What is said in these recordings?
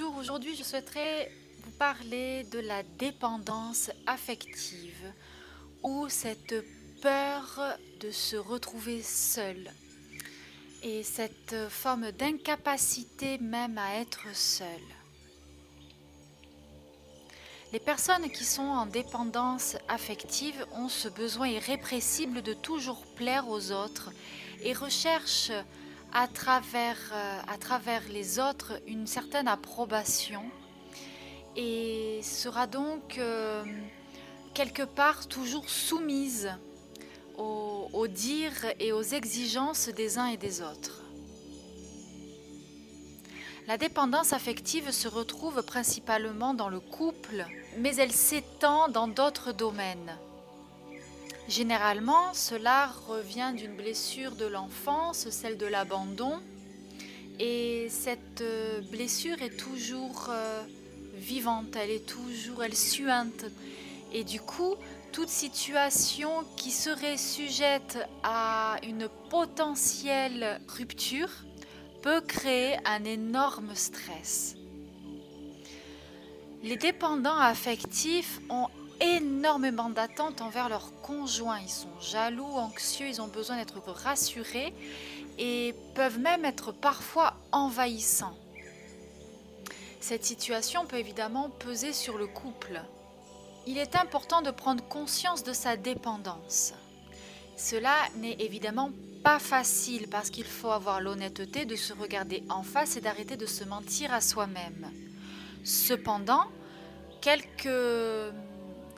Aujourd'hui je souhaiterais vous parler de la dépendance affective ou cette peur de se retrouver seul et cette forme d'incapacité même à être seul. Les personnes qui sont en dépendance affective ont ce besoin irrépressible de toujours plaire aux autres et recherchent à travers, euh, à travers les autres une certaine approbation et sera donc euh, quelque part toujours soumise aux, aux dires et aux exigences des uns et des autres. La dépendance affective se retrouve principalement dans le couple, mais elle s'étend dans d'autres domaines. Généralement, cela revient d'une blessure de l'enfance, celle de l'abandon, et cette euh, blessure est toujours euh, vivante, elle est toujours, elle suinte. Et du coup, toute situation qui serait sujette à une potentielle rupture peut créer un énorme stress. Les dépendants affectifs ont énormément d'attentes envers leurs conjoints. Ils sont jaloux, anxieux, ils ont besoin d'être rassurés et peuvent même être parfois envahissants. Cette situation peut évidemment peser sur le couple. Il est important de prendre conscience de sa dépendance. Cela n'est évidemment pas facile parce qu'il faut avoir l'honnêteté de se regarder en face et d'arrêter de se mentir à soi-même. Cependant, quelques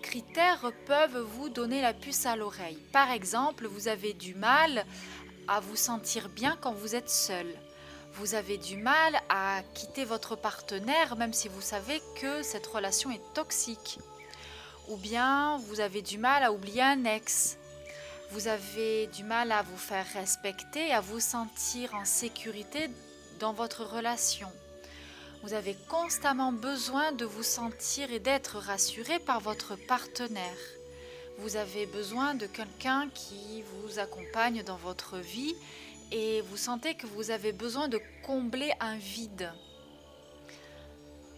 critères peuvent vous donner la puce à l'oreille. Par exemple, vous avez du mal à vous sentir bien quand vous êtes seul. Vous avez du mal à quitter votre partenaire même si vous savez que cette relation est toxique. Ou bien vous avez du mal à oublier un ex. Vous avez du mal à vous faire respecter, à vous sentir en sécurité dans votre relation. Vous avez constamment besoin de vous sentir et d'être rassuré par votre partenaire. Vous avez besoin de quelqu'un qui vous accompagne dans votre vie et vous sentez que vous avez besoin de combler un vide.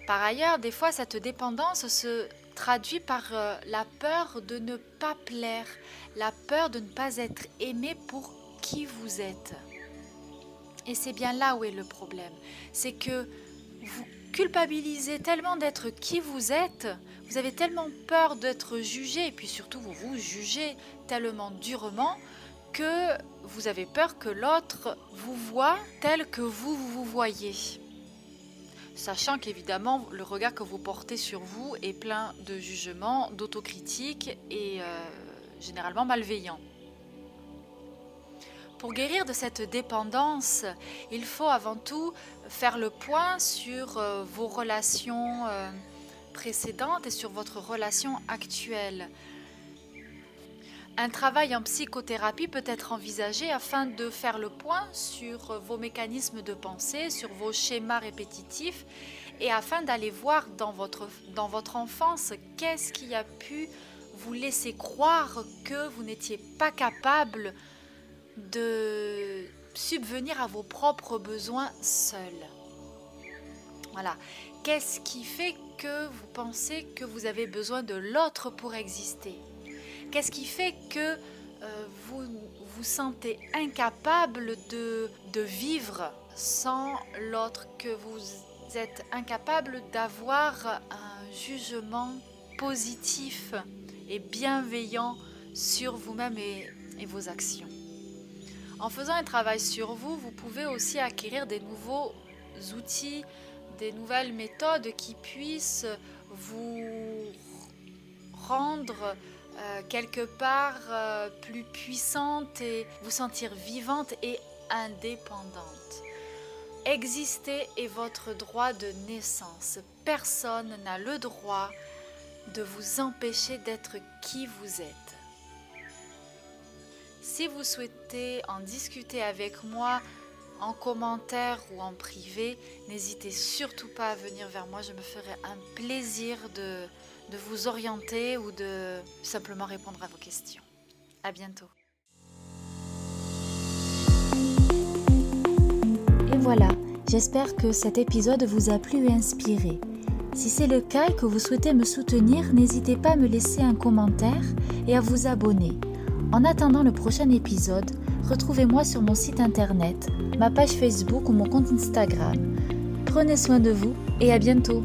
Par ailleurs, des fois, cette dépendance se traduit par euh, la peur de ne pas plaire, la peur de ne pas être aimé pour qui vous êtes. Et c'est bien là où est le problème. C'est que vous culpabilisez tellement d'être qui vous êtes, vous avez tellement peur d'être jugé, et puis surtout vous vous jugez tellement durement que vous avez peur que l'autre vous voit tel que vous vous voyez. Sachant qu'évidemment, le regard que vous portez sur vous est plein de jugements, d'autocritique et euh, généralement malveillant. Pour guérir de cette dépendance, il faut avant tout faire le point sur euh, vos relations euh, précédentes et sur votre relation actuelle. Un travail en psychothérapie peut être envisagé afin de faire le point sur vos mécanismes de pensée, sur vos schémas répétitifs et afin d'aller voir dans votre, dans votre enfance qu'est-ce qui a pu vous laisser croire que vous n'étiez pas capable de subvenir à vos propres besoins seul. Voilà. Qu'est-ce qui fait que vous pensez que vous avez besoin de l'autre pour exister? Qu'est-ce qui fait que euh, vous vous sentez incapable de, vivre sans l'autre, que vous êtes incapable d'avoir un jugement positif et bienveillant sur vous-même et vos actions? En faisant un travail sur vous, vous pouvez aussi acquérir des nouveaux outils, des nouvelles méthodes qui puissent vous rendre euh, quelque part euh, plus puissante et vous sentir vivante et indépendante. Exister est votre droit de naissance. Personne n'a le droit de vous empêcher d'être qui vous êtes. Si vous souhaitez en discuter avec moi en commentaire ou en privé, n'hésitez surtout pas à venir vers moi. Je me ferai un plaisir de, vous orienter ou de simplement répondre à vos questions. À bientôt. Et voilà, j'espère que cet épisode vous a plu et inspiré. Si c'est le cas et que vous souhaitez me soutenir, n'hésitez pas à me laisser un commentaire et à vous abonner. En attendant le prochain épisode, retrouvez-moi sur mon site internet, ma page Facebook ou mon compte Instagram. Prenez soin de vous et à bientôt